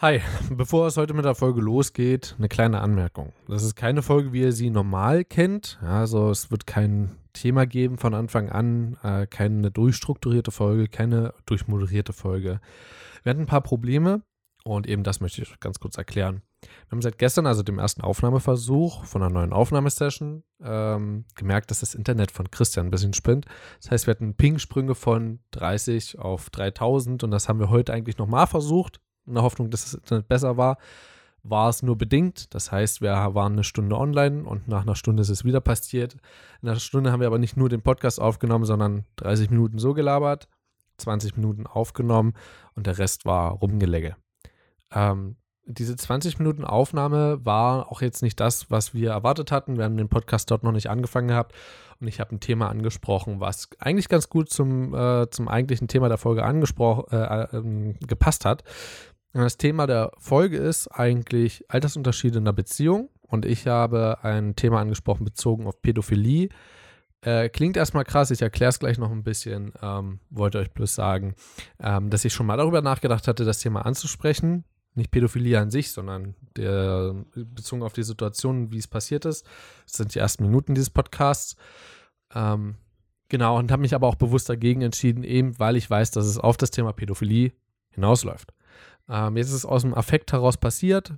Hi, bevor es heute mit der Folge losgeht, eine kleine Anmerkung. Das ist keine Folge, wie ihr sie normal kennt. Also es wird kein Thema geben von Anfang an, äh, keine durchstrukturierte Folge, keine durchmoderierte Folge. Wir hatten ein paar Probleme und eben das möchte ich ganz kurz erklären. Wir haben seit gestern, also dem ersten Aufnahmeversuch von einer neuen Aufnahmesession, ähm, gemerkt, dass das Internet von Christian ein bisschen spinnt. Das heißt, wir hatten Ping-Sprünge von 30 auf 3000 und das haben wir heute eigentlich nochmal versucht in der Hoffnung, dass das Internet besser war, war es nur bedingt. Das heißt, wir waren eine Stunde online und nach einer Stunde ist es wieder passiert. In einer Stunde haben wir aber nicht nur den Podcast aufgenommen, sondern 30 Minuten so gelabert, 20 Minuten aufgenommen und der Rest war Rumgelegge. Ähm, diese 20 Minuten Aufnahme war auch jetzt nicht das, was wir erwartet hatten. Wir haben den Podcast dort noch nicht angefangen gehabt und ich habe ein Thema angesprochen, was eigentlich ganz gut zum, äh, zum eigentlichen Thema der Folge angesprochen äh, äh, gepasst hat. Das Thema der Folge ist eigentlich Altersunterschiede in der Beziehung und ich habe ein Thema angesprochen bezogen auf Pädophilie. Äh, klingt erstmal krass, ich erkläre es gleich noch ein bisschen. Ähm, wollte euch bloß sagen, ähm, dass ich schon mal darüber nachgedacht hatte, das Thema anzusprechen. Nicht Pädophilie an sich, sondern der, bezogen auf die Situation, wie es passiert ist. Das sind die ersten Minuten dieses Podcasts. Ähm, genau, und habe mich aber auch bewusst dagegen entschieden, eben weil ich weiß, dass es auf das Thema Pädophilie hinausläuft. Ähm, jetzt ist es aus dem Affekt heraus passiert.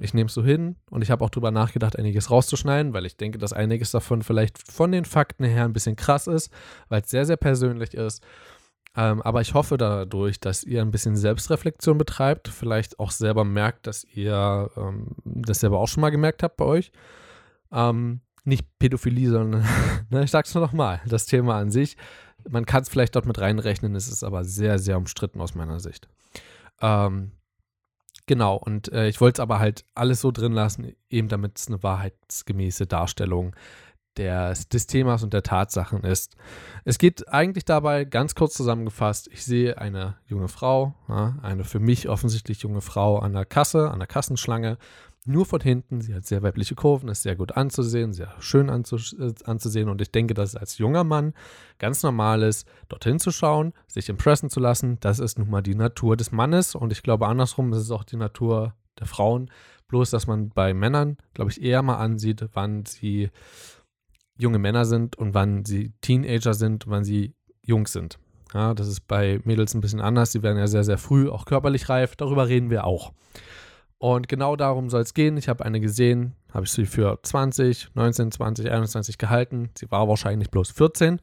Ich nehme es so hin und ich habe auch drüber nachgedacht, einiges rauszuschneiden, weil ich denke, dass einiges davon vielleicht von den Fakten her ein bisschen krass ist, weil es sehr, sehr persönlich ist. Ähm, aber ich hoffe dadurch, dass ihr ein bisschen Selbstreflexion betreibt, vielleicht auch selber merkt, dass ihr ähm, das selber auch schon mal gemerkt habt bei euch. Ähm, nicht Pädophilie, sondern, ne, ich sag's nur nochmal, das Thema an sich. Man kann es vielleicht dort mit reinrechnen, es ist aber sehr, sehr umstritten aus meiner Sicht. Ähm, genau, und äh, ich wollte es aber halt alles so drin lassen, eben damit es eine wahrheitsgemäße Darstellung des, des Themas und der Tatsachen ist. Es geht eigentlich dabei, ganz kurz zusammengefasst, ich sehe eine junge Frau, ja, eine für mich offensichtlich junge Frau an der Kasse, an der Kassenschlange nur von hinten. Sie hat sehr weibliche Kurven, ist sehr gut anzusehen, sehr schön äh, anzusehen. Und ich denke, dass es als junger Mann ganz normal ist, dorthin zu schauen, sich impressen zu lassen. Das ist nun mal die Natur des Mannes. Und ich glaube, andersrum ist es auch die Natur der Frauen. Bloß, dass man bei Männern, glaube ich, eher mal ansieht, wann sie junge Männer sind und wann sie Teenager sind, wann sie jung sind. Ja, das ist bei Mädels ein bisschen anders. Sie werden ja sehr, sehr früh auch körperlich reif. Darüber reden wir auch. Und genau darum soll es gehen. Ich habe eine gesehen, habe ich sie für 20, 19, 20, 21 gehalten. Sie war wahrscheinlich bloß 14.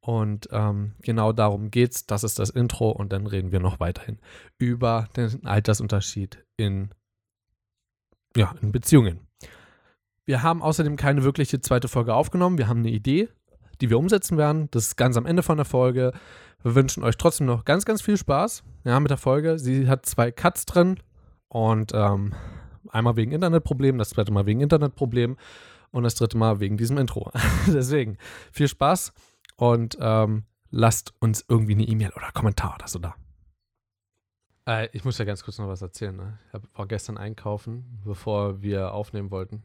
Und ähm, genau darum geht's. Das ist das Intro und dann reden wir noch weiterhin über den Altersunterschied in, ja, in Beziehungen. Wir haben außerdem keine wirkliche zweite Folge aufgenommen. Wir haben eine Idee, die wir umsetzen werden. Das ist ganz am Ende von der Folge. Wir wünschen euch trotzdem noch ganz, ganz viel Spaß ja, mit der Folge. Sie hat zwei Cuts drin. Und ähm, einmal wegen Internetproblemen, das zweite Mal wegen Internetproblemen und das dritte Mal wegen diesem Intro. Deswegen viel Spaß und ähm, lasst uns irgendwie eine E-Mail oder Kommentar oder so da. Äh, ich muss ja ganz kurz noch was erzählen. Ne? Ich war gestern einkaufen, bevor wir aufnehmen wollten.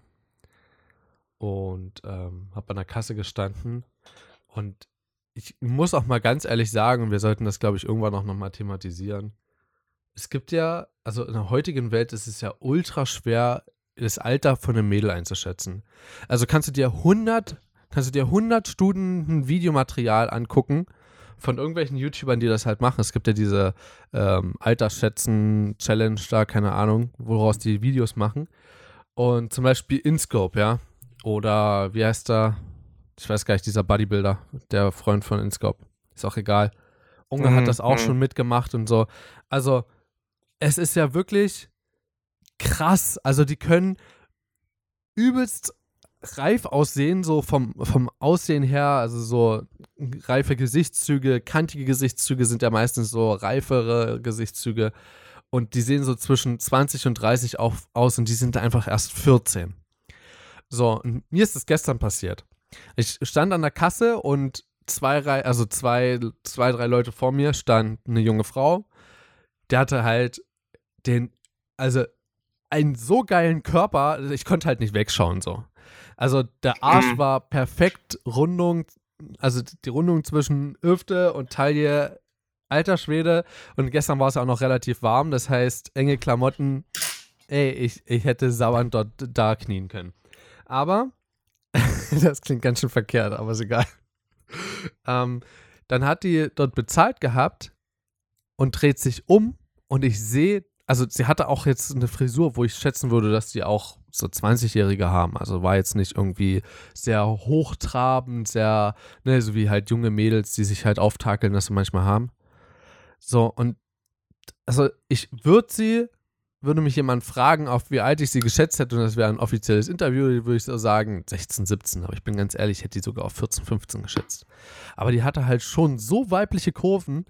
Und ähm, habe an der Kasse gestanden. Und ich muss auch mal ganz ehrlich sagen, wir sollten das, glaube ich, irgendwann auch nochmal thematisieren es gibt ja, also in der heutigen Welt ist es ja ultra schwer, das Alter von einem Mädel einzuschätzen. Also kannst du dir 100, kannst du dir 100 Stunden Videomaterial angucken von irgendwelchen YouTubern, die das halt machen. Es gibt ja diese ähm, Altersschätzen-Challenge da, keine Ahnung, woraus die Videos machen. Und zum Beispiel InScope, ja. Oder wie heißt der? Ich weiß gar nicht, dieser Bodybuilder, der Freund von InScope. Ist auch egal. Unge mhm, hat das auch mhm. schon mitgemacht und so. Also, es ist ja wirklich krass. Also die können übelst reif aussehen, so vom, vom Aussehen her, also so reife Gesichtszüge, kantige Gesichtszüge sind ja meistens so reifere Gesichtszüge und die sehen so zwischen 20 und 30 auf, aus und die sind einfach erst 14. So, mir ist das gestern passiert. Ich stand an der Kasse und zwei, also zwei, zwei, drei Leute vor mir stand eine junge Frau. Der hatte halt den, also einen so geilen Körper, ich konnte halt nicht wegschauen so. Also der Arsch mhm. war perfekt, Rundung, also die Rundung zwischen Hüfte und Taille alter Schwede. Und gestern war es auch noch relativ warm. Das heißt, enge Klamotten. Ey, ich, ich hätte sauernd dort da knien können. Aber, das klingt ganz schön verkehrt, aber ist egal. Ähm, dann hat die dort bezahlt gehabt und dreht sich um und ich sehe, also sie hatte auch jetzt eine Frisur, wo ich schätzen würde, dass die auch so 20-Jährige haben. Also war jetzt nicht irgendwie sehr hochtrabend, sehr, ne, so wie halt junge Mädels, die sich halt auftakeln, dass sie manchmal haben. So, und also ich würde sie, würde mich jemand fragen, auf wie alt ich sie geschätzt hätte, und das wäre ein offizielles Interview, würde ich so sagen 16, 17, aber ich bin ganz ehrlich, ich hätte die sogar auf 14, 15 geschätzt. Aber die hatte halt schon so weibliche Kurven,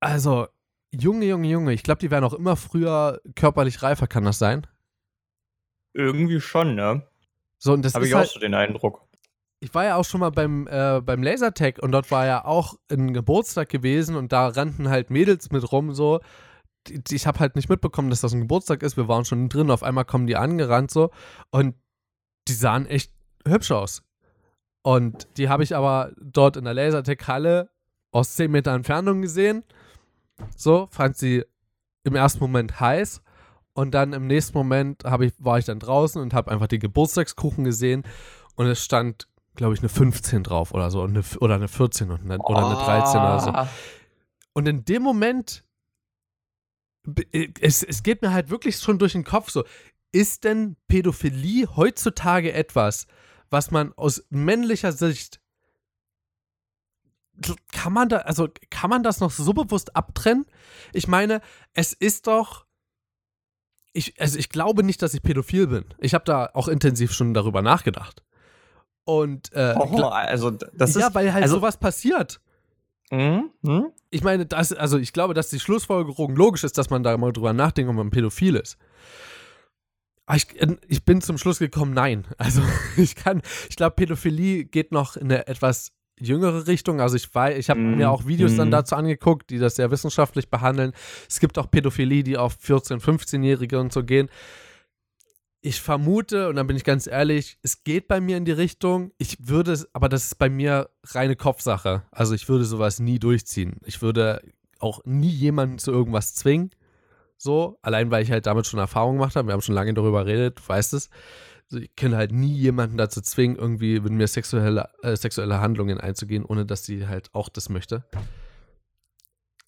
also, Junge, Junge, Junge, ich glaube, die wären auch immer früher körperlich reifer, kann das sein? Irgendwie schon, ne? So, und das Habe ich auch halt, so den Eindruck. ich war ja auch schon mal beim, äh, beim Lasertag und dort war ja auch ein Geburtstag gewesen und da rannten halt Mädels mit rum, so. Ich habe halt nicht mitbekommen, dass das ein Geburtstag ist. Wir waren schon drin, auf einmal kommen die angerannt, so. Und die sahen echt hübsch aus. Und die habe ich aber dort in der Lasertag-Halle aus 10 Meter Entfernung gesehen. So, fand sie im ersten Moment heiß. Und dann im nächsten Moment ich, war ich dann draußen und habe einfach die Geburtstagskuchen gesehen. Und es stand, glaube ich, eine 15 drauf oder so. Eine, oder eine 14 und eine, oder eine 13 oder so. Ah. Und in dem Moment, b- es, es geht mir halt wirklich schon durch den Kopf so, ist denn Pädophilie heutzutage etwas, was man aus männlicher Sicht, kann man da, also kann man das noch so bewusst abtrennen? Ich meine, es ist doch, ich, also ich glaube nicht, dass ich pädophil bin. Ich habe da auch intensiv schon darüber nachgedacht. Und äh, Oh, also das ja, ist weil halt also- sowas passiert. Hm? Hm? Ich meine, das, also ich glaube, dass die Schlussfolgerung logisch ist, dass man da mal drüber nachdenkt, ob man pädophil ist. Aber ich, ich bin zum Schluss gekommen, nein. Also ich kann, ich glaube, Pädophilie geht noch in eine etwas jüngere Richtung. Also ich weiß, ich habe Mhm. mir auch Videos dann Mhm. dazu angeguckt, die das sehr wissenschaftlich behandeln. Es gibt auch Pädophilie, die auf 14-, 15-Jährige und so gehen. Ich vermute, und dann bin ich ganz ehrlich, es geht bei mir in die Richtung. Ich würde es, aber das ist bei mir reine Kopfsache. Also ich würde sowas nie durchziehen. Ich würde auch nie jemanden zu irgendwas zwingen. So, allein weil ich halt damit schon Erfahrung gemacht habe. Wir haben schon lange darüber geredet, du weißt es. Also ich kann halt nie jemanden dazu zwingen, irgendwie mit mir sexuelle, äh, sexuelle Handlungen einzugehen, ohne dass sie halt auch das möchte.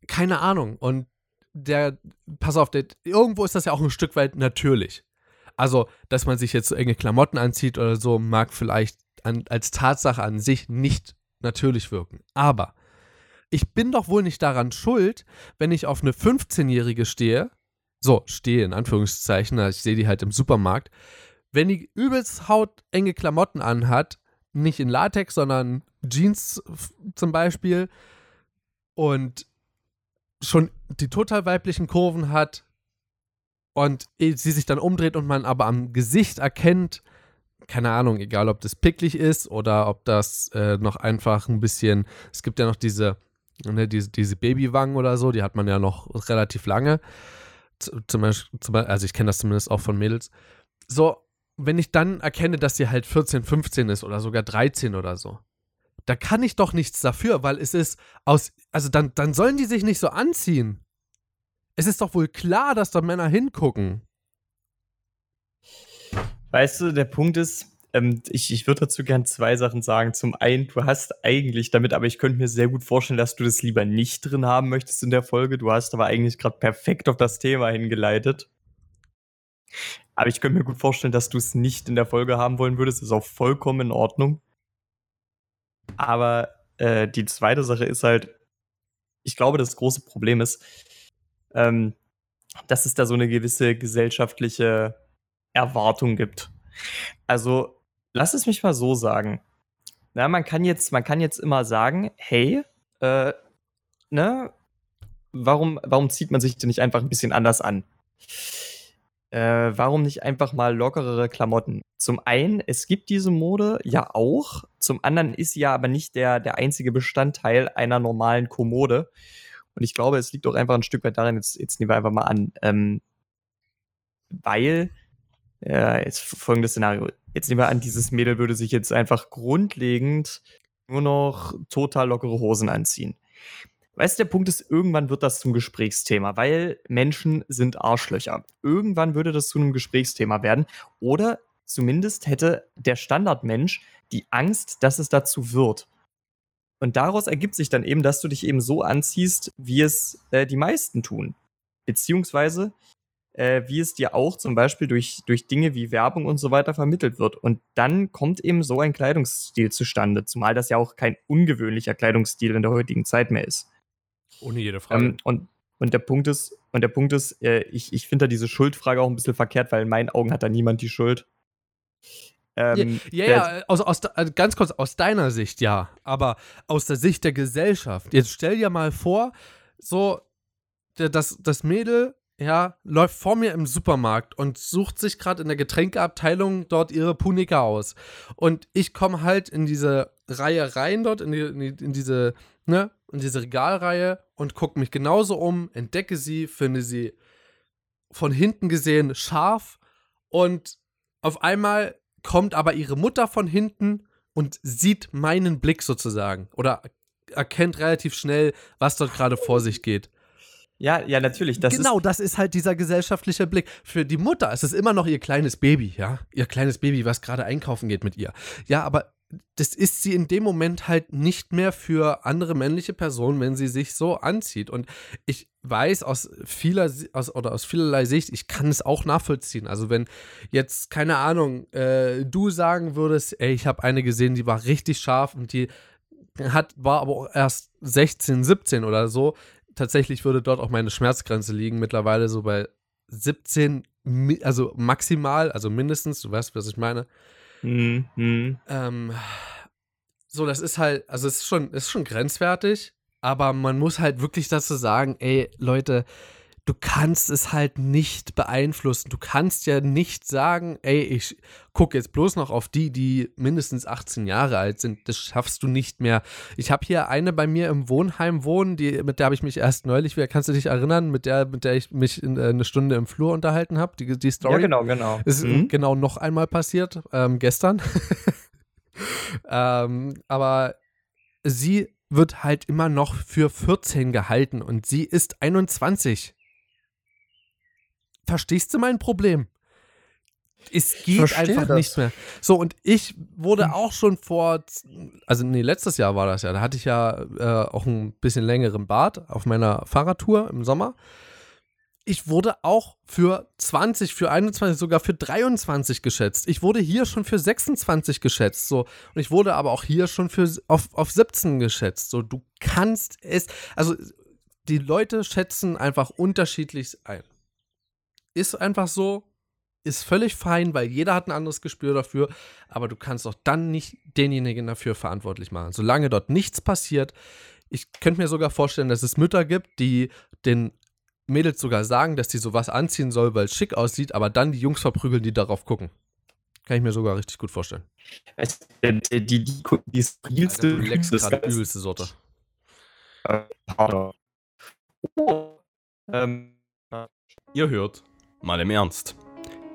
Keine Ahnung. Und der, pass auf, der, irgendwo ist das ja auch ein Stück weit natürlich. Also, dass man sich jetzt so enge Klamotten anzieht oder so, mag vielleicht an, als Tatsache an sich nicht natürlich wirken. Aber ich bin doch wohl nicht daran schuld, wenn ich auf eine 15-Jährige stehe, so, stehe in Anführungszeichen, ich sehe die halt im Supermarkt, wenn die übelst hautenge Klamotten anhat, nicht in Latex, sondern Jeans zum Beispiel und schon die total weiblichen Kurven hat und eh sie sich dann umdreht und man aber am Gesicht erkennt, keine Ahnung, egal ob das picklig ist oder ob das äh, noch einfach ein bisschen, es gibt ja noch diese, ne, diese, diese Babywangen oder so, die hat man ja noch relativ lange. Zum Beispiel also ich kenne das zumindest auch von Mädels. So, wenn ich dann erkenne, dass sie halt 14, 15 ist oder sogar 13 oder so, da kann ich doch nichts dafür, weil es ist aus, also dann, dann sollen die sich nicht so anziehen. Es ist doch wohl klar, dass da Männer hingucken. Weißt du, der Punkt ist, ähm, ich, ich würde dazu gern zwei Sachen sagen. Zum einen, du hast eigentlich damit, aber ich könnte mir sehr gut vorstellen, dass du das lieber nicht drin haben möchtest in der Folge. Du hast aber eigentlich gerade perfekt auf das Thema hingeleitet. Aber ich könnte mir gut vorstellen, dass du es nicht in der Folge haben wollen würdest. Ist auch vollkommen in Ordnung. Aber äh, die zweite Sache ist halt, ich glaube, das große Problem ist, ähm, dass es da so eine gewisse gesellschaftliche Erwartung gibt. Also, lass es mich mal so sagen. Na, man kann jetzt, man kann jetzt immer sagen, hey, äh, ne, warum, warum zieht man sich denn nicht einfach ein bisschen anders an? Äh, warum nicht einfach mal lockerere Klamotten? Zum einen, es gibt diese Mode ja auch. Zum anderen ist sie ja aber nicht der, der einzige Bestandteil einer normalen Kommode. Und ich glaube, es liegt auch einfach ein Stück weit darin, jetzt, jetzt nehmen wir einfach mal an, ähm, weil, äh, jetzt folgendes Szenario. Jetzt nehmen wir an, dieses Mädel würde sich jetzt einfach grundlegend nur noch total lockere Hosen anziehen. Weißt du, der Punkt ist, irgendwann wird das zum Gesprächsthema, weil Menschen sind Arschlöcher. Irgendwann würde das zu einem Gesprächsthema werden. Oder zumindest hätte der Standardmensch die Angst, dass es dazu wird. Und daraus ergibt sich dann eben, dass du dich eben so anziehst, wie es äh, die meisten tun. Beziehungsweise, äh, wie es dir auch zum Beispiel durch, durch Dinge wie Werbung und so weiter vermittelt wird. Und dann kommt eben so ein Kleidungsstil zustande, zumal das ja auch kein ungewöhnlicher Kleidungsstil in der heutigen Zeit mehr ist. Ohne jede Frage. Ähm, und, und der Punkt ist, und der Punkt ist, äh, ich, ich finde da diese Schuldfrage auch ein bisschen verkehrt, weil in meinen Augen hat da niemand die Schuld. Ähm, ja, ja, ja aus, aus, also ganz kurz, aus deiner Sicht ja, aber aus der Sicht der Gesellschaft. Jetzt stell dir mal vor, so, das, das Mädel, ja, läuft vor mir im Supermarkt und sucht sich gerade in der Getränkeabteilung dort ihre Punika aus. Und ich komme halt in diese Reihe rein dort, in, die, in, die, in diese, ne, in diese Regalreihe und gucke mich genauso um, entdecke sie, finde sie von hinten gesehen scharf und auf einmal kommt aber ihre Mutter von hinten und sieht meinen Blick sozusagen oder erkennt relativ schnell, was dort gerade vor sich geht. Ja, ja, natürlich. Das genau, das ist halt dieser gesellschaftliche Blick. Für die Mutter ist es immer noch ihr kleines Baby, ja. Ihr kleines Baby, was gerade einkaufen geht mit ihr. Ja, aber das ist sie in dem Moment halt nicht mehr für andere männliche Personen, wenn sie sich so anzieht. Und ich weiß aus vieler aus, oder aus vielerlei Sicht, ich kann es auch nachvollziehen. Also wenn jetzt keine Ahnung, äh, du sagen würdest, ey, ich habe eine gesehen, die war richtig scharf und die hat war aber auch erst 16, 17 oder so. Tatsächlich würde dort auch meine Schmerzgrenze liegen, mittlerweile so bei 17, also maximal, also mindestens, du weißt, was ich meine. Mhm. Ähm, so, das ist halt, also es ist schon, ist schon grenzwertig, aber man muss halt wirklich dazu sagen, ey, Leute, du kannst es halt nicht beeinflussen. Du kannst ja nicht sagen, ey, ich gucke jetzt bloß noch auf die, die mindestens 18 Jahre alt sind. Das schaffst du nicht mehr. Ich habe hier eine bei mir im Wohnheim wohnen, die, mit der habe ich mich erst neulich, kannst du dich erinnern, mit der, mit der ich mich in, äh, eine Stunde im Flur unterhalten habe, die, die Story. Ja, genau, genau. Ist mhm. genau noch einmal passiert, ähm, gestern. ähm, aber sie wird halt immer noch für 14 gehalten und sie ist 21. Verstehst du mein Problem? Es geht einfach das. nicht mehr. So, und ich wurde hm. auch schon vor, also nee, letztes Jahr war das ja, da hatte ich ja äh, auch ein bisschen längeren Bart auf meiner Fahrradtour im Sommer. Ich wurde auch für 20, für 21, sogar für 23 geschätzt. Ich wurde hier schon für 26 geschätzt. So. Und ich wurde aber auch hier schon für, auf, auf 17 geschätzt. So, du kannst es, also die Leute schätzen einfach unterschiedlich ein. Ist einfach so, ist völlig fein, weil jeder hat ein anderes Gespür dafür, aber du kannst auch dann nicht denjenigen dafür verantwortlich machen. Solange dort nichts passiert, ich könnte mir sogar vorstellen, dass es Mütter gibt, die den Mädels sogar sagen, dass sie sowas anziehen soll, weil es schick aussieht, aber dann die Jungs verprügeln, die darauf gucken. Kann ich mir sogar richtig gut vorstellen. Die, die, die, die skurrilste, Alter, übelste Sorte. Oh. Ähm, Ihr hört Mal im Ernst.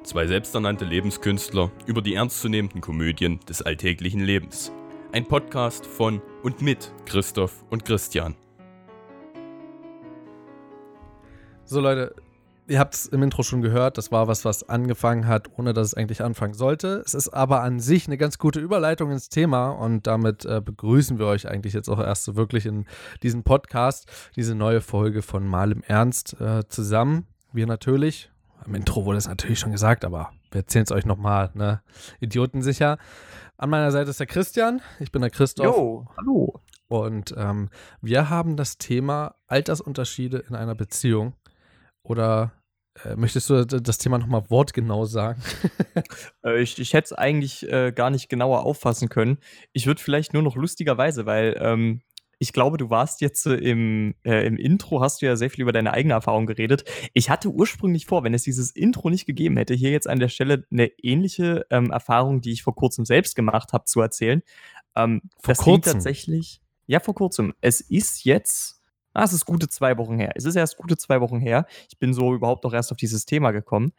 Zwei selbsternannte Lebenskünstler über die ernstzunehmenden Komödien des alltäglichen Lebens. Ein Podcast von und mit Christoph und Christian. So Leute, ihr habt es im Intro schon gehört, das war was, was angefangen hat, ohne dass es eigentlich anfangen sollte. Es ist aber an sich eine ganz gute Überleitung ins Thema und damit äh, begrüßen wir euch eigentlich jetzt auch erst so wirklich in diesem Podcast, diese neue Folge von Mal im Ernst äh, zusammen. Wir natürlich, im Intro wurde es natürlich schon gesagt, aber wir erzählen es euch nochmal, ne? Idiotensicher. An meiner Seite ist der Christian, ich bin der Christoph. Jo, hallo. Und ähm, wir haben das Thema Altersunterschiede in einer Beziehung. Oder äh, möchtest du das Thema nochmal wortgenau sagen? äh, ich ich hätte es eigentlich äh, gar nicht genauer auffassen können. Ich würde vielleicht nur noch lustigerweise, weil ähm, ich glaube, du warst jetzt äh, im, äh, im Intro, hast du ja sehr viel über deine eigene Erfahrung geredet. Ich hatte ursprünglich vor, wenn es dieses Intro nicht gegeben hätte, hier jetzt an der Stelle eine ähnliche ähm, Erfahrung, die ich vor kurzem selbst gemacht habe, zu erzählen. Ähm, vor das kurzem? tatsächlich. Ja, vor kurzem. Es ist jetzt. Ah, es ist gute zwei Wochen her. Es ist erst gute zwei Wochen her. Ich bin so überhaupt auch erst auf dieses Thema gekommen.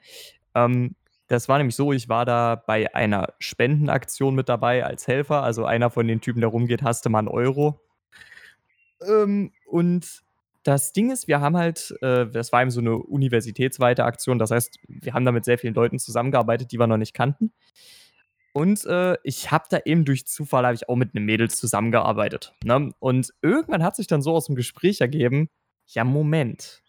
Ähm, das war nämlich so, ich war da bei einer Spendenaktion mit dabei als Helfer. Also einer von den Typen, der rumgeht, hasste mal einen Euro Ähm, und das Ding ist, wir haben halt, äh, das war eben so eine universitätsweite Aktion, das heißt, wir haben da mit sehr vielen Leuten zusammengearbeitet, die wir noch nicht kannten. Und äh, ich habe da eben durch Zufall ich auch mit einem Mädel zusammengearbeitet. Ne? Und irgendwann hat sich dann so aus dem Gespräch ergeben, ja, Moment.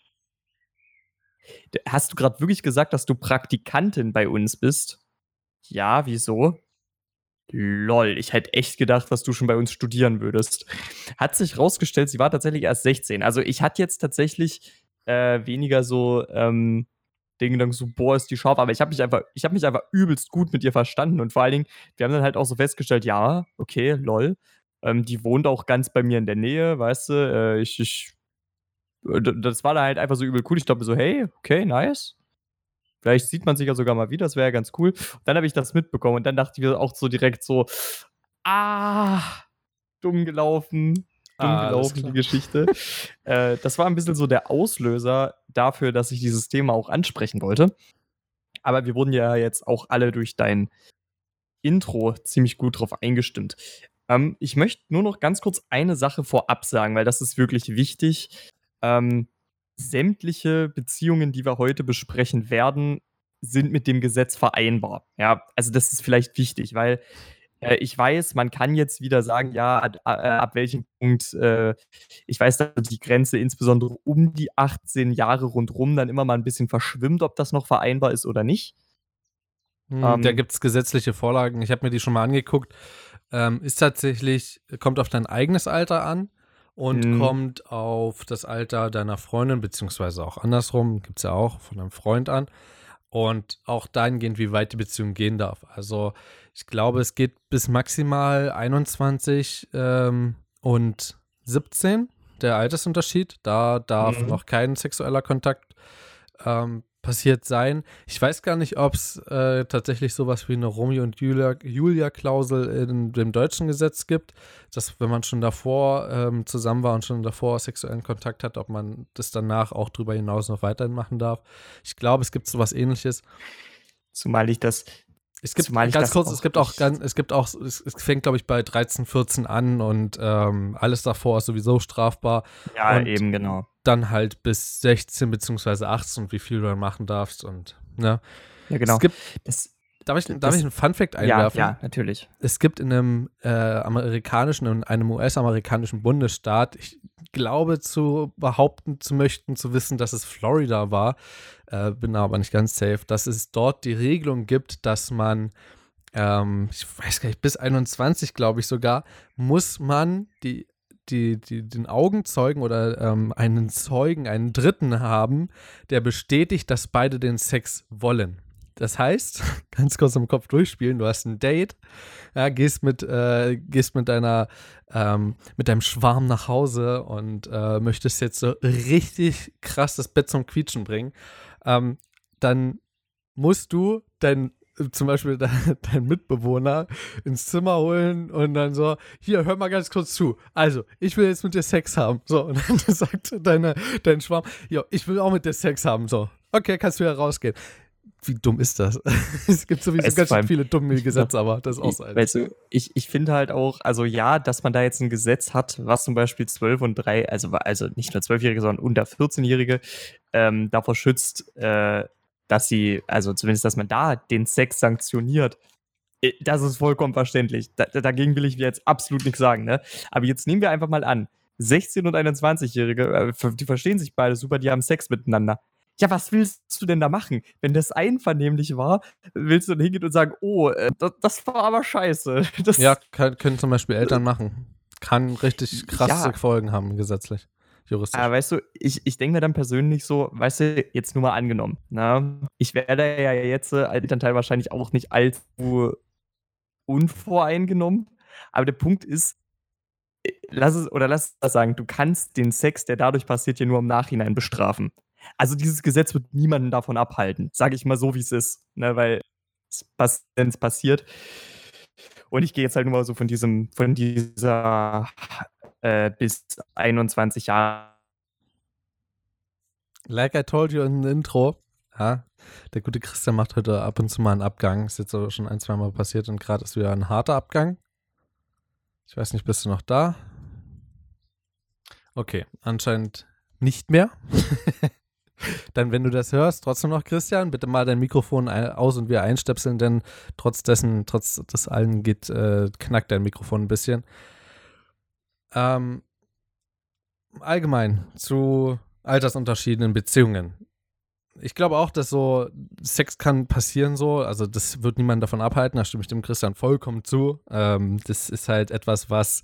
Hast du gerade wirklich gesagt, dass du Praktikantin bei uns bist? Ja, wieso? Lol, ich hätte echt gedacht, dass du schon bei uns studieren würdest. Hat sich rausgestellt, sie war tatsächlich erst 16. Also ich hatte jetzt tatsächlich äh, weniger so ähm, den Gedanken so, boah, ist die scharf, aber ich habe mich einfach, ich habe mich einfach übelst gut mit ihr verstanden und vor allen Dingen, wir haben dann halt auch so festgestellt, ja, okay, lol, ähm, die wohnt auch ganz bei mir in der Nähe, weißt du, äh, ich, ich, äh, das war da halt einfach so übel cool. Ich glaube so, hey, okay, nice. Vielleicht sieht man sich ja sogar mal wieder, das wäre ja ganz cool. Und dann habe ich das mitbekommen und dann dachte ich mir auch so direkt so, ah, dumm gelaufen, dumm ah, gelaufen, die Geschichte. äh, das war ein bisschen so der Auslöser dafür, dass ich dieses Thema auch ansprechen wollte. Aber wir wurden ja jetzt auch alle durch dein Intro ziemlich gut drauf eingestimmt. Ähm, ich möchte nur noch ganz kurz eine Sache vorab sagen, weil das ist wirklich wichtig. Ähm, sämtliche Beziehungen, die wir heute besprechen werden, sind mit dem Gesetz vereinbar. Ja, also das ist vielleicht wichtig, weil äh, ich weiß, man kann jetzt wieder sagen, ja, ab, äh, ab welchem Punkt, äh, ich weiß, dass die Grenze insbesondere um die 18 Jahre rundherum dann immer mal ein bisschen verschwimmt, ob das noch vereinbar ist oder nicht. Hm, ähm, da gibt es gesetzliche Vorlagen. Ich habe mir die schon mal angeguckt. Ähm, ist tatsächlich, kommt auf dein eigenes Alter an und mhm. kommt auf das Alter deiner Freundin, beziehungsweise auch andersrum, gibt es ja auch von einem Freund an. Und auch dahingehend, wie weit die Beziehung gehen darf. Also ich glaube, es geht bis maximal 21 ähm, und 17, der Altersunterschied. Da darf mhm. noch kein sexueller Kontakt ähm, passiert sein. Ich weiß gar nicht, ob es äh, tatsächlich sowas wie eine Romeo und Julia-Klausel in dem deutschen Gesetz gibt, dass wenn man schon davor ähm, zusammen war und schon davor sexuellen Kontakt hat, ob man das danach auch darüber hinaus noch weiterhin machen darf. Ich glaube, es gibt sowas ähnliches. Zumal ich das es gibt ganz kurz, es gibt auch ganz, es gibt auch, es, es fängt, glaube ich, bei 13, 14 an und ähm, alles davor ist sowieso strafbar. Ja, und eben, genau. Dann halt bis 16 beziehungsweise 18 und wie viel du dann machen darfst und ne. Ja, genau. Es gibt, das, darf ich, darf ich einen Fun-Fact einwerfen? Ja, ja, natürlich. Es gibt in einem äh, amerikanischen, in einem US-amerikanischen Bundesstaat, ich glaube zu behaupten zu möchten, zu wissen, dass es Florida war, äh, bin aber nicht ganz safe, dass es dort die Regelung gibt, dass man, ähm, ich weiß gar nicht, bis 21 glaube ich sogar, muss man die die, die, den Augenzeugen oder ähm, einen Zeugen, einen Dritten haben, der bestätigt, dass beide den Sex wollen. Das heißt, ganz kurz im Kopf durchspielen, du hast ein Date, ja, gehst mit, äh, gehst mit deiner, ähm, mit deinem Schwarm nach Hause und äh, möchtest jetzt so richtig krass das Bett zum Quietschen bringen, ähm, dann musst du dein zum Beispiel deinen dein Mitbewohner ins Zimmer holen und dann so, hier, hör mal ganz kurz zu. Also, ich will jetzt mit dir Sex haben. So, und dann sagt deine, dein Schwarm, ja, ich will auch mit dir Sex haben. So, okay, kannst du ja rausgehen wie dumm ist das? es gibt sowieso es ganz viele dumme Gesetze, aber das ist auch so eins. Weißt du, ich, ich finde halt auch, also ja, dass man da jetzt ein Gesetz hat, was zum Beispiel 12 und 3, also, also nicht nur 12-Jährige, sondern unter 14-Jährige ähm, davor schützt, äh, dass sie, also zumindest, dass man da den Sex sanktioniert. Äh, das ist vollkommen verständlich. Da, dagegen will ich jetzt absolut nichts sagen, ne? Aber jetzt nehmen wir einfach mal an, 16- und 21-Jährige, äh, die verstehen sich beide super, die haben Sex miteinander ja, was willst du denn da machen? Wenn das einvernehmlich war, willst du dann hingehen und sagen, oh, äh, das, das war aber scheiße. Das ja, kann, können zum Beispiel Eltern machen. Kann richtig krasse ja. Folgen haben, gesetzlich. Juristisch. Aber weißt du, ich, ich denke mir dann persönlich so, weißt du, jetzt nur mal angenommen, na, ne? ich werde ja jetzt äh, als Elternteil wahrscheinlich auch nicht allzu unvoreingenommen, aber der Punkt ist, äh, lass es, oder lass es sagen, du kannst den Sex, der dadurch passiert, ja nur im Nachhinein bestrafen. Also dieses Gesetz wird niemanden davon abhalten, sage ich mal so, wie es ist, ne, weil es passiert. Und ich gehe jetzt halt nur mal so von diesem, von dieser äh, bis 21 Jahre. Like I told you in the Intro, ja, der gute Christian macht heute ab und zu mal einen Abgang. Ist jetzt schon ein, zwei Mal passiert und gerade ist wieder ein harter Abgang. Ich weiß nicht, bist du noch da? Okay, anscheinend nicht mehr. Dann, wenn du das hörst, trotzdem noch, Christian, bitte mal dein Mikrofon aus und wir einstöpseln, denn trotz dessen, trotz des allen geht, äh, knackt dein Mikrofon ein bisschen. Ähm, allgemein zu Altersunterschieden in Beziehungen. Ich glaube auch, dass so Sex kann passieren so, also das wird niemand davon abhalten, da stimme ich dem Christian vollkommen zu. Ähm, das ist halt etwas, was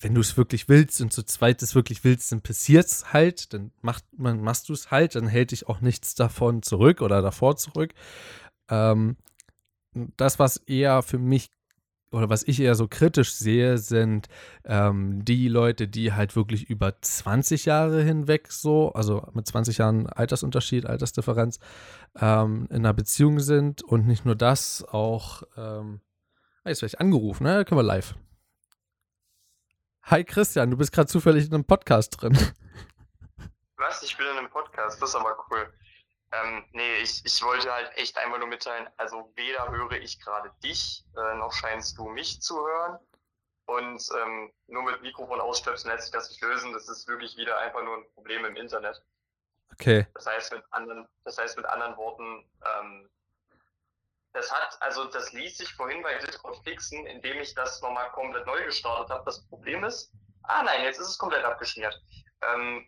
wenn du es wirklich willst und zu zweit es wirklich willst, dann passiert es halt, dann macht man, machst du es halt, dann hält dich auch nichts davon zurück oder davor zurück. Ähm, das, was eher für mich oder was ich eher so kritisch sehe, sind ähm, die Leute, die halt wirklich über 20 Jahre hinweg so, also mit 20 Jahren Altersunterschied, Altersdifferenz, ähm, in einer Beziehung sind und nicht nur das, auch, ähm, jetzt werde ich angerufen, ne? Können wir live. Hi Christian, du bist gerade zufällig in einem Podcast drin. Was? Ich bin in einem Podcast, das ist aber cool. Ähm, nee, ich, ich wollte halt echt einmal nur mitteilen, also weder höre ich gerade dich, äh, noch scheinst du mich zu hören. Und ähm, nur mit Mikrofon ausstöpseln lässt sich das nicht lösen. Das ist wirklich wieder einfach nur ein Problem im Internet. Okay. Das heißt mit anderen, das heißt mit anderen Worten, ähm, das hat, also das ließ sich vorhin bei Discord fixen, indem ich das nochmal komplett neu gestartet habe. Das Problem ist, ah nein, jetzt ist es komplett abgeschmiert. Ähm,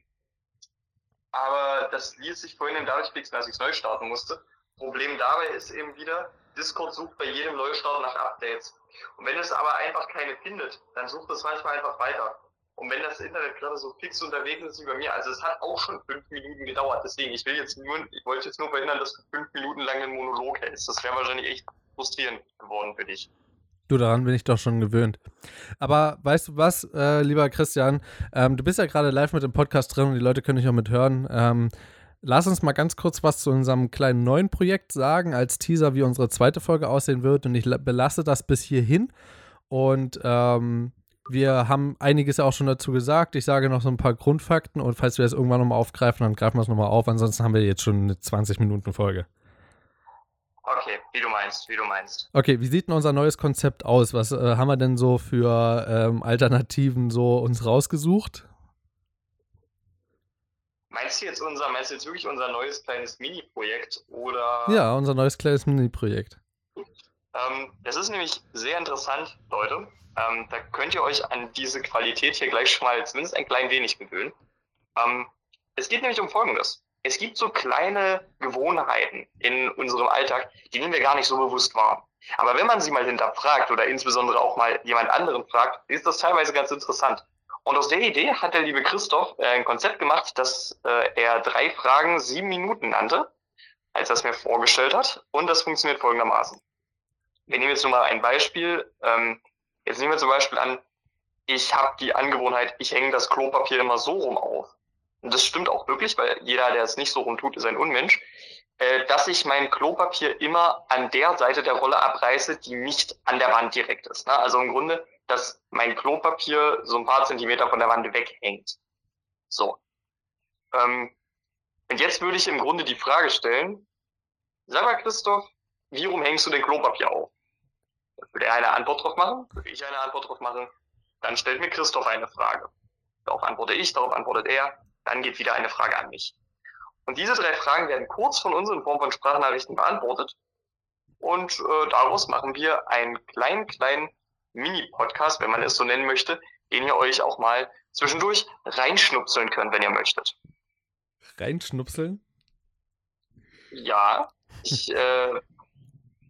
aber das ließ sich vorhin dadurch fixen, als ich es neu starten musste. Problem dabei ist eben wieder, Discord sucht bei jedem Neustart nach Updates. Und wenn es aber einfach keine findet, dann sucht es manchmal einfach weiter. Und wenn das Internet gerade so fix unterwegs ist wie bei mir, also es hat auch schon fünf Minuten gedauert, deswegen, ich will jetzt nur, ich wollte jetzt nur verhindern, dass du fünf Minuten lang einen Monolog hältst. Das wäre wahrscheinlich echt frustrierend geworden für dich. Du, daran bin ich doch schon gewöhnt. Aber weißt du was, äh, lieber Christian, ähm, du bist ja gerade live mit dem Podcast drin und die Leute können dich auch mithören. Ähm, lass uns mal ganz kurz was zu unserem kleinen neuen Projekt sagen, als Teaser, wie unsere zweite Folge aussehen wird. Und ich belasse das bis hierhin. Und ähm, wir haben einiges auch schon dazu gesagt. Ich sage noch so ein paar Grundfakten und falls wir das irgendwann nochmal aufgreifen, dann greifen wir es nochmal auf. Ansonsten haben wir jetzt schon eine 20-Minuten-Folge. Okay, wie du meinst, wie du meinst. Okay, wie sieht denn unser neues Konzept aus? Was äh, haben wir denn so für ähm, Alternativen so uns rausgesucht? Meinst du jetzt unser, meinst du jetzt wirklich unser neues kleines Mini-Projekt oder? Ja, unser neues kleines Mini-Projekt. Ähm, das ist nämlich sehr interessant, Leute. Ähm, da könnt ihr euch an diese Qualität hier gleich schon mal zumindest ein klein wenig gewöhnen. Ähm, es geht nämlich um Folgendes. Es gibt so kleine Gewohnheiten in unserem Alltag, die nehmen wir gar nicht so bewusst wahr. Aber wenn man sie mal hinterfragt oder insbesondere auch mal jemand anderen fragt, ist das teilweise ganz interessant. Und aus der Idee hat der liebe Christoph äh, ein Konzept gemacht, dass äh, er drei Fragen sieben Minuten nannte, als er es mir vorgestellt hat. Und das funktioniert folgendermaßen. Wir nehmen jetzt nur mal ein Beispiel. Ähm, Jetzt nehmen wir zum Beispiel an, ich habe die Angewohnheit, ich hänge das Klopapier immer so rum auf. Und das stimmt auch wirklich, weil jeder, der es nicht so rum tut, ist ein Unmensch, äh, dass ich mein Klopapier immer an der Seite der Rolle abreiße, die nicht an der Wand direkt ist. Ne? Also im Grunde, dass mein Klopapier so ein paar Zentimeter von der Wand weghängt. So. Ähm, und jetzt würde ich im Grunde die Frage stellen, sag mal Christoph, wie rum hängst du den Klopapier auf? Würde er eine Antwort drauf machen? Würde ich eine Antwort drauf machen? Dann stellt mir Christoph eine Frage. Darauf antworte ich, darauf antwortet er. Dann geht wieder eine Frage an mich. Und diese drei Fragen werden kurz von uns in Form von Sprachnachrichten beantwortet. Und äh, daraus machen wir einen kleinen, kleinen Mini-Podcast, wenn man es so nennen möchte, den ihr euch auch mal zwischendurch reinschnupseln könnt, wenn ihr möchtet. Reinschnupseln? Ja, ich äh,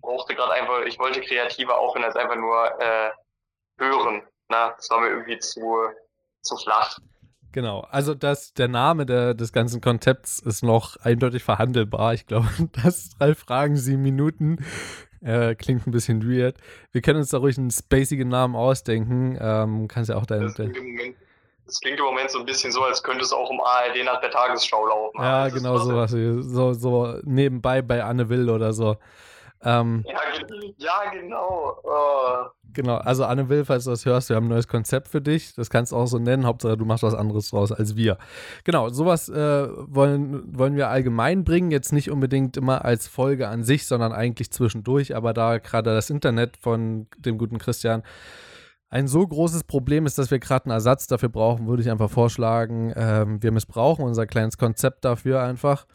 brauchte gerade einfach, ich wollte kreativer aufhören als einfach nur äh, hören. Na, das war mir irgendwie zu, zu flach. Genau, also das, der Name der, des ganzen Konzepts ist noch eindeutig verhandelbar. Ich glaube, das drei Fragen, sieben Minuten äh, klingt ein bisschen weird. Wir können uns da ruhig einen spacigen Namen ausdenken. Ähm, kannst ja auch dein. Das klingt, Moment, das klingt, im Moment so ein bisschen so, als könnte es auch um ARD nach der Tagesschau laufen. Ja, genau sowas. So, so nebenbei bei Anne Will oder so. Ähm, ja, ja, genau. Oh. Genau, also Anne Will, falls du das hörst, wir haben ein neues Konzept für dich. Das kannst du auch so nennen. Hauptsache, du machst was anderes draus als wir. Genau, sowas äh, wollen, wollen wir allgemein bringen. Jetzt nicht unbedingt immer als Folge an sich, sondern eigentlich zwischendurch. Aber da gerade das Internet von dem guten Christian ein so großes Problem ist, dass wir gerade einen Ersatz dafür brauchen, würde ich einfach vorschlagen, ähm, wir missbrauchen unser kleines Konzept dafür einfach.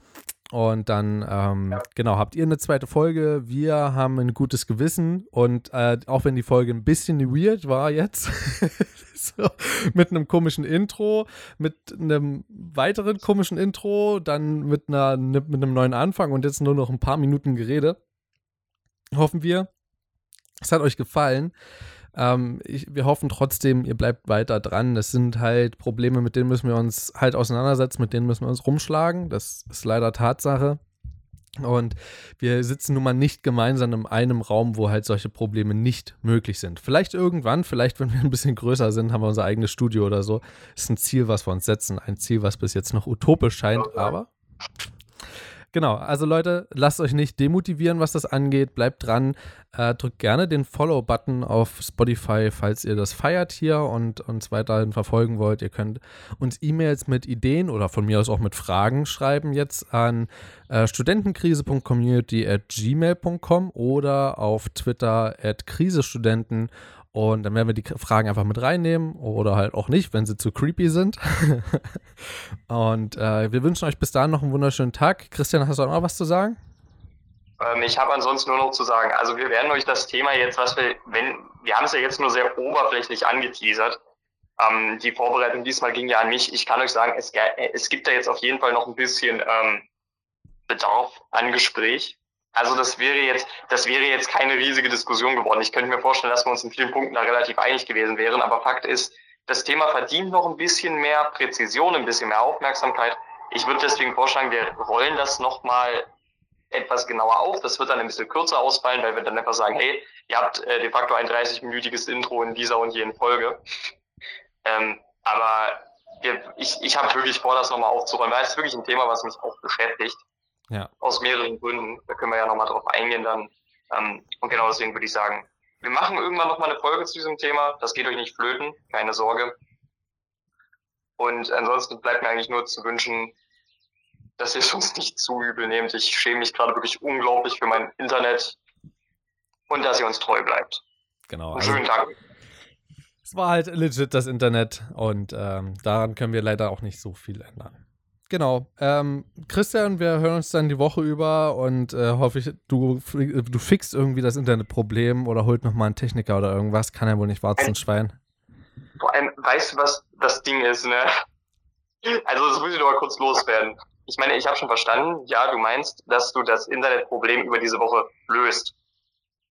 Und dann, ähm, genau, habt ihr eine zweite Folge. Wir haben ein gutes Gewissen. Und äh, auch wenn die Folge ein bisschen weird war jetzt, so, mit einem komischen Intro, mit einem weiteren komischen Intro, dann mit, einer, mit einem neuen Anfang und jetzt nur noch ein paar Minuten Gerede, hoffen wir, es hat euch gefallen. Ähm, ich, wir hoffen trotzdem, ihr bleibt weiter dran. Das sind halt Probleme, mit denen müssen wir uns halt auseinandersetzen, mit denen müssen wir uns rumschlagen. Das ist leider Tatsache. Und wir sitzen nun mal nicht gemeinsam in einem Raum, wo halt solche Probleme nicht möglich sind. Vielleicht irgendwann, vielleicht wenn wir ein bisschen größer sind, haben wir unser eigenes Studio oder so. Das ist ein Ziel, was wir uns setzen. Ein Ziel, was bis jetzt noch utopisch scheint, aber Genau, also Leute, lasst euch nicht demotivieren, was das angeht. Bleibt dran. Äh, drückt gerne den Follow-Button auf Spotify, falls ihr das feiert hier und uns weiterhin verfolgen wollt. Ihr könnt uns E-Mails mit Ideen oder von mir aus auch mit Fragen schreiben jetzt an äh, studentenkrise.community at gmail.com oder auf Twitter at krisestudenten und dann werden wir die Fragen einfach mit reinnehmen oder halt auch nicht, wenn sie zu creepy sind. und äh, wir wünschen euch bis dahin noch einen wunderschönen Tag. Christian, hast du auch noch was zu sagen? Ähm, ich habe ansonsten nur noch zu sagen, also wir werden euch das Thema jetzt, was wir, wenn, wir haben es ja jetzt nur sehr oberflächlich angeteasert. Ähm, die Vorbereitung diesmal ging ja an mich. Ich kann euch sagen, es, es gibt da jetzt auf jeden Fall noch ein bisschen ähm, Bedarf an Gespräch. Also das wäre jetzt, das wäre jetzt keine riesige Diskussion geworden. Ich könnte mir vorstellen, dass wir uns in vielen Punkten da relativ einig gewesen wären. Aber Fakt ist, das Thema verdient noch ein bisschen mehr Präzision, ein bisschen mehr Aufmerksamkeit. Ich würde deswegen vorschlagen, wir rollen das nochmal etwas genauer auf. Das wird dann ein bisschen kürzer ausfallen, weil wir dann einfach sagen, hey, ihr habt äh, de facto ein 30-minütiges Intro in dieser und jenen Folge. Ähm, aber wir, ich, ich habe wirklich vor, das nochmal aufzurollen, weil es wirklich ein Thema, was mich auch beschäftigt. Ja. Aus mehreren Gründen. Da können wir ja nochmal drauf eingehen dann. Ähm, und genau deswegen würde ich sagen, wir machen irgendwann nochmal eine Folge zu diesem Thema. Das geht euch nicht flöten, keine Sorge. Und ansonsten bleibt mir eigentlich nur zu wünschen, dass ihr es uns nicht zu übel nehmt. Ich schäme mich gerade wirklich unglaublich für mein Internet und dass ihr uns treu bleibt. Genau. Einen schönen also, Tag. Es war halt legit das Internet und ähm, daran können wir leider auch nicht so viel ändern. Genau. Ähm, Christian, wir hören uns dann die Woche über und äh, hoffe ich, du, du fixst irgendwie das Internetproblem oder holt nochmal einen Techniker oder irgendwas. Kann ja wohl nicht warten, Schwein. Vor allem, weißt du, was das Ding ist, ne? Also, das muss ich doch mal kurz loswerden. Ich meine, ich habe schon verstanden, ja, du meinst, dass du das Internetproblem über diese Woche löst.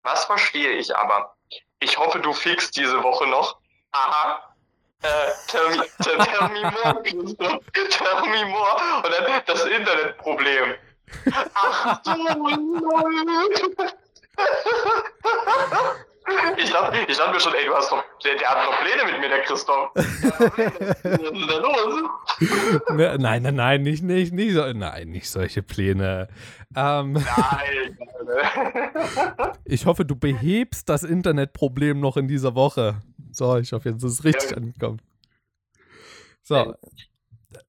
Was verstehe ich aber? Ich hoffe, du fixst diese Woche noch. Aha, äh, tell, me, tell, me more, Christoph. Tell me more. Und dann das Internetproblem. Ach du Ich dachte, ich dachte mir schon, ey, du hast doch, der, der hat noch Pläne mit mir, der Christoph. Was ist denn los? Ne, nein, nein, nein, nicht, nicht, nicht, so, nein, nicht solche Pläne. Ähm, nein. ich hoffe, du behebst das Internetproblem noch in dieser Woche. So, ich hoffe, jetzt ist es richtig ja. angekommen. So.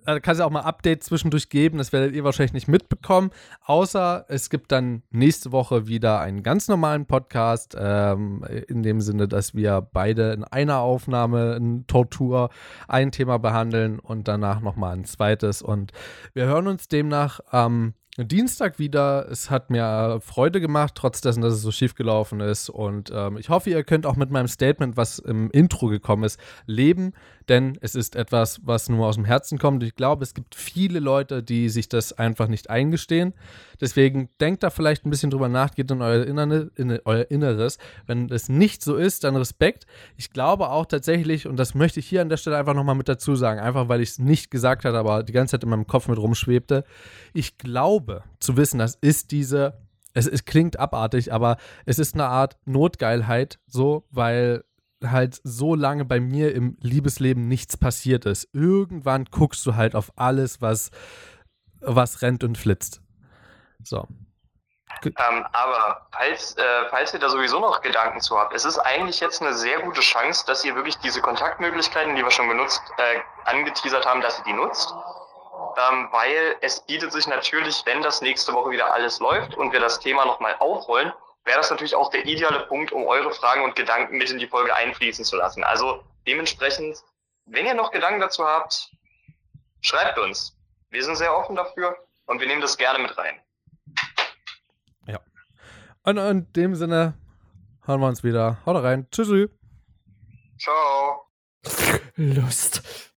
Da kannst du auch mal Update zwischendurch geben, das werdet ihr wahrscheinlich nicht mitbekommen. Außer es gibt dann nächste Woche wieder einen ganz normalen Podcast, ähm, in dem Sinne, dass wir beide in einer Aufnahme in Tortur ein Thema behandeln und danach nochmal ein zweites. Und wir hören uns demnach am Dienstag wieder. Es hat mir Freude gemacht, trotz dessen, dass es so schief gelaufen ist. Und ähm, ich hoffe, ihr könnt auch mit meinem Statement, was im Intro gekommen ist, leben denn es ist etwas, was nur aus dem Herzen kommt. Ich glaube, es gibt viele Leute, die sich das einfach nicht eingestehen. Deswegen denkt da vielleicht ein bisschen drüber nach, geht in euer, Innerne, in euer Inneres. Wenn es nicht so ist, dann Respekt. Ich glaube auch tatsächlich, und das möchte ich hier an der Stelle einfach nochmal mit dazu sagen, einfach weil ich es nicht gesagt habe, aber die ganze Zeit in meinem Kopf mit rumschwebte. Ich glaube zu wissen, das ist diese es, es, klingt abartig, aber es ist eine Art Notgeilheit, so, weil halt so lange bei mir im Liebesleben nichts passiert ist. Irgendwann guckst du halt auf alles, was, was rennt und flitzt. So. Ähm, aber falls, äh, falls ihr da sowieso noch Gedanken zu habt, es ist eigentlich jetzt eine sehr gute Chance, dass ihr wirklich diese Kontaktmöglichkeiten, die wir schon genutzt, äh, angeteasert haben, dass ihr die nutzt. Ähm, weil es bietet sich natürlich, wenn das nächste Woche wieder alles läuft und wir das Thema nochmal aufrollen, wäre das natürlich auch der ideale Punkt, um eure Fragen und Gedanken mit in die Folge einfließen zu lassen. Also dementsprechend, wenn ihr noch Gedanken dazu habt, schreibt uns. Wir sind sehr offen dafür und wir nehmen das gerne mit rein. Ja. Und in dem Sinne hören wir uns wieder. Haut rein. Tschüssi. Ciao. Lust.